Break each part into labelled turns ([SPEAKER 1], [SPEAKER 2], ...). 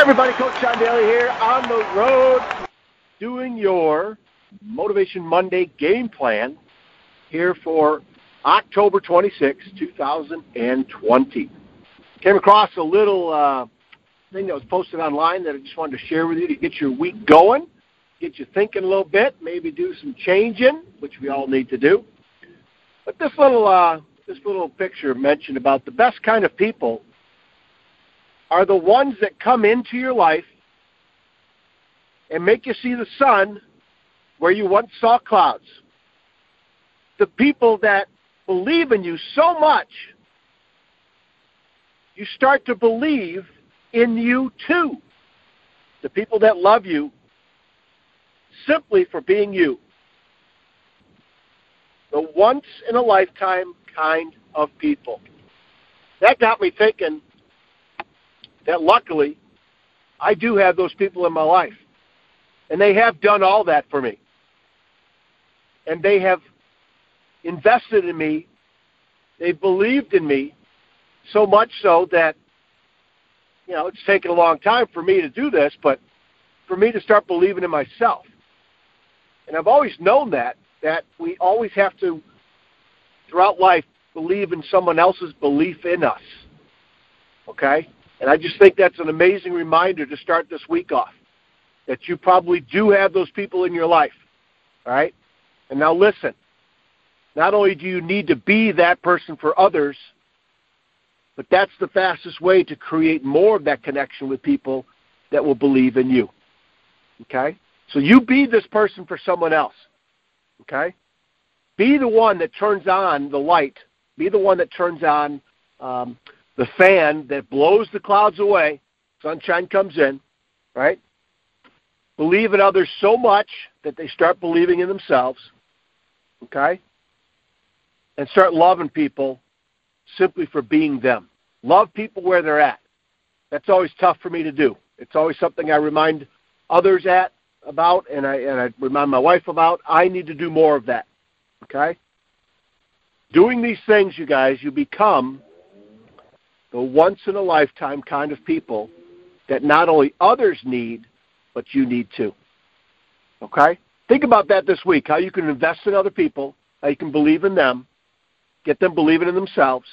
[SPEAKER 1] everybody. Coach John Daly here on the road doing your Motivation Monday game plan here for October 26, 2020. Came across a little uh, thing that was posted online that I just wanted to share with you to get your week going, get you thinking a little bit, maybe do some changing, which we all need to do. But this little uh, this little picture mentioned about the best kind of people are the ones that come into your life and make you see the sun where you once saw clouds. The people that believe in you so much, you start to believe in you too. The people that love you simply for being you. The once in a lifetime kind of people. That got me thinking that luckily I do have those people in my life. And they have done all that for me. And they have invested in me. They've believed in me so much so that, you know, it's taken a long time for me to do this, but for me to start believing in myself. And I've always known that, that we always have to, throughout life, believe in someone else's belief in us. Okay? And I just think that's an amazing reminder to start this week off that you probably do have those people in your life. All right? And now listen. Not only do you need to be that person for others, but that's the fastest way to create more of that connection with people that will believe in you. Okay? So you be this person for someone else. Okay? Be the one that turns on the light. Be the one that turns on um, the fan that blows the clouds away, sunshine comes in, right? Believe in others so much that they start believing in themselves, okay? And start loving people simply for being them. Love people where they're at. That's always tough for me to do. It's always something I remind others at about and I and I remind my wife about. I need to do more of that. Okay? Doing these things, you guys, you become the once in a lifetime kind of people that not only others need, but you need too. Okay? Think about that this week how you can invest in other people, how you can believe in them, get them believing in themselves,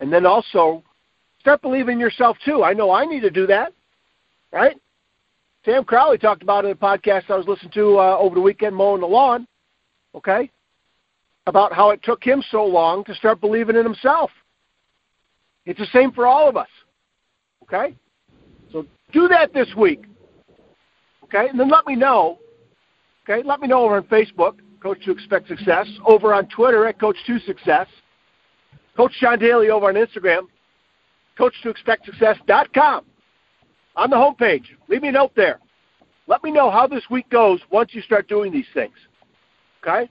[SPEAKER 1] and then also start believing in yourself too. I know I need to do that, right? Sam Crowley talked about in a podcast I was listening to uh, over the weekend mowing the lawn, okay? About how it took him so long to start believing in himself. It's the same for all of us. Okay? So do that this week. Okay? And then let me know. Okay? Let me know over on Facebook, Coach to Expect Success, over on Twitter at Coach to Success, Coach John Daly over on Instagram, Coach to Expect Success.com. On the homepage, leave me a note there. Let me know how this week goes once you start doing these things. Okay?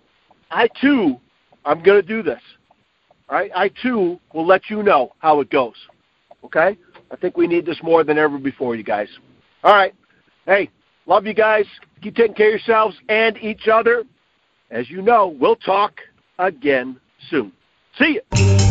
[SPEAKER 1] I too, I'm going to do this. Right, I too will let you know how it goes. Okay? I think we need this more than ever before, you guys. All right. Hey, love you guys. Keep taking care of yourselves and each other. As you know, we'll talk again soon. See you.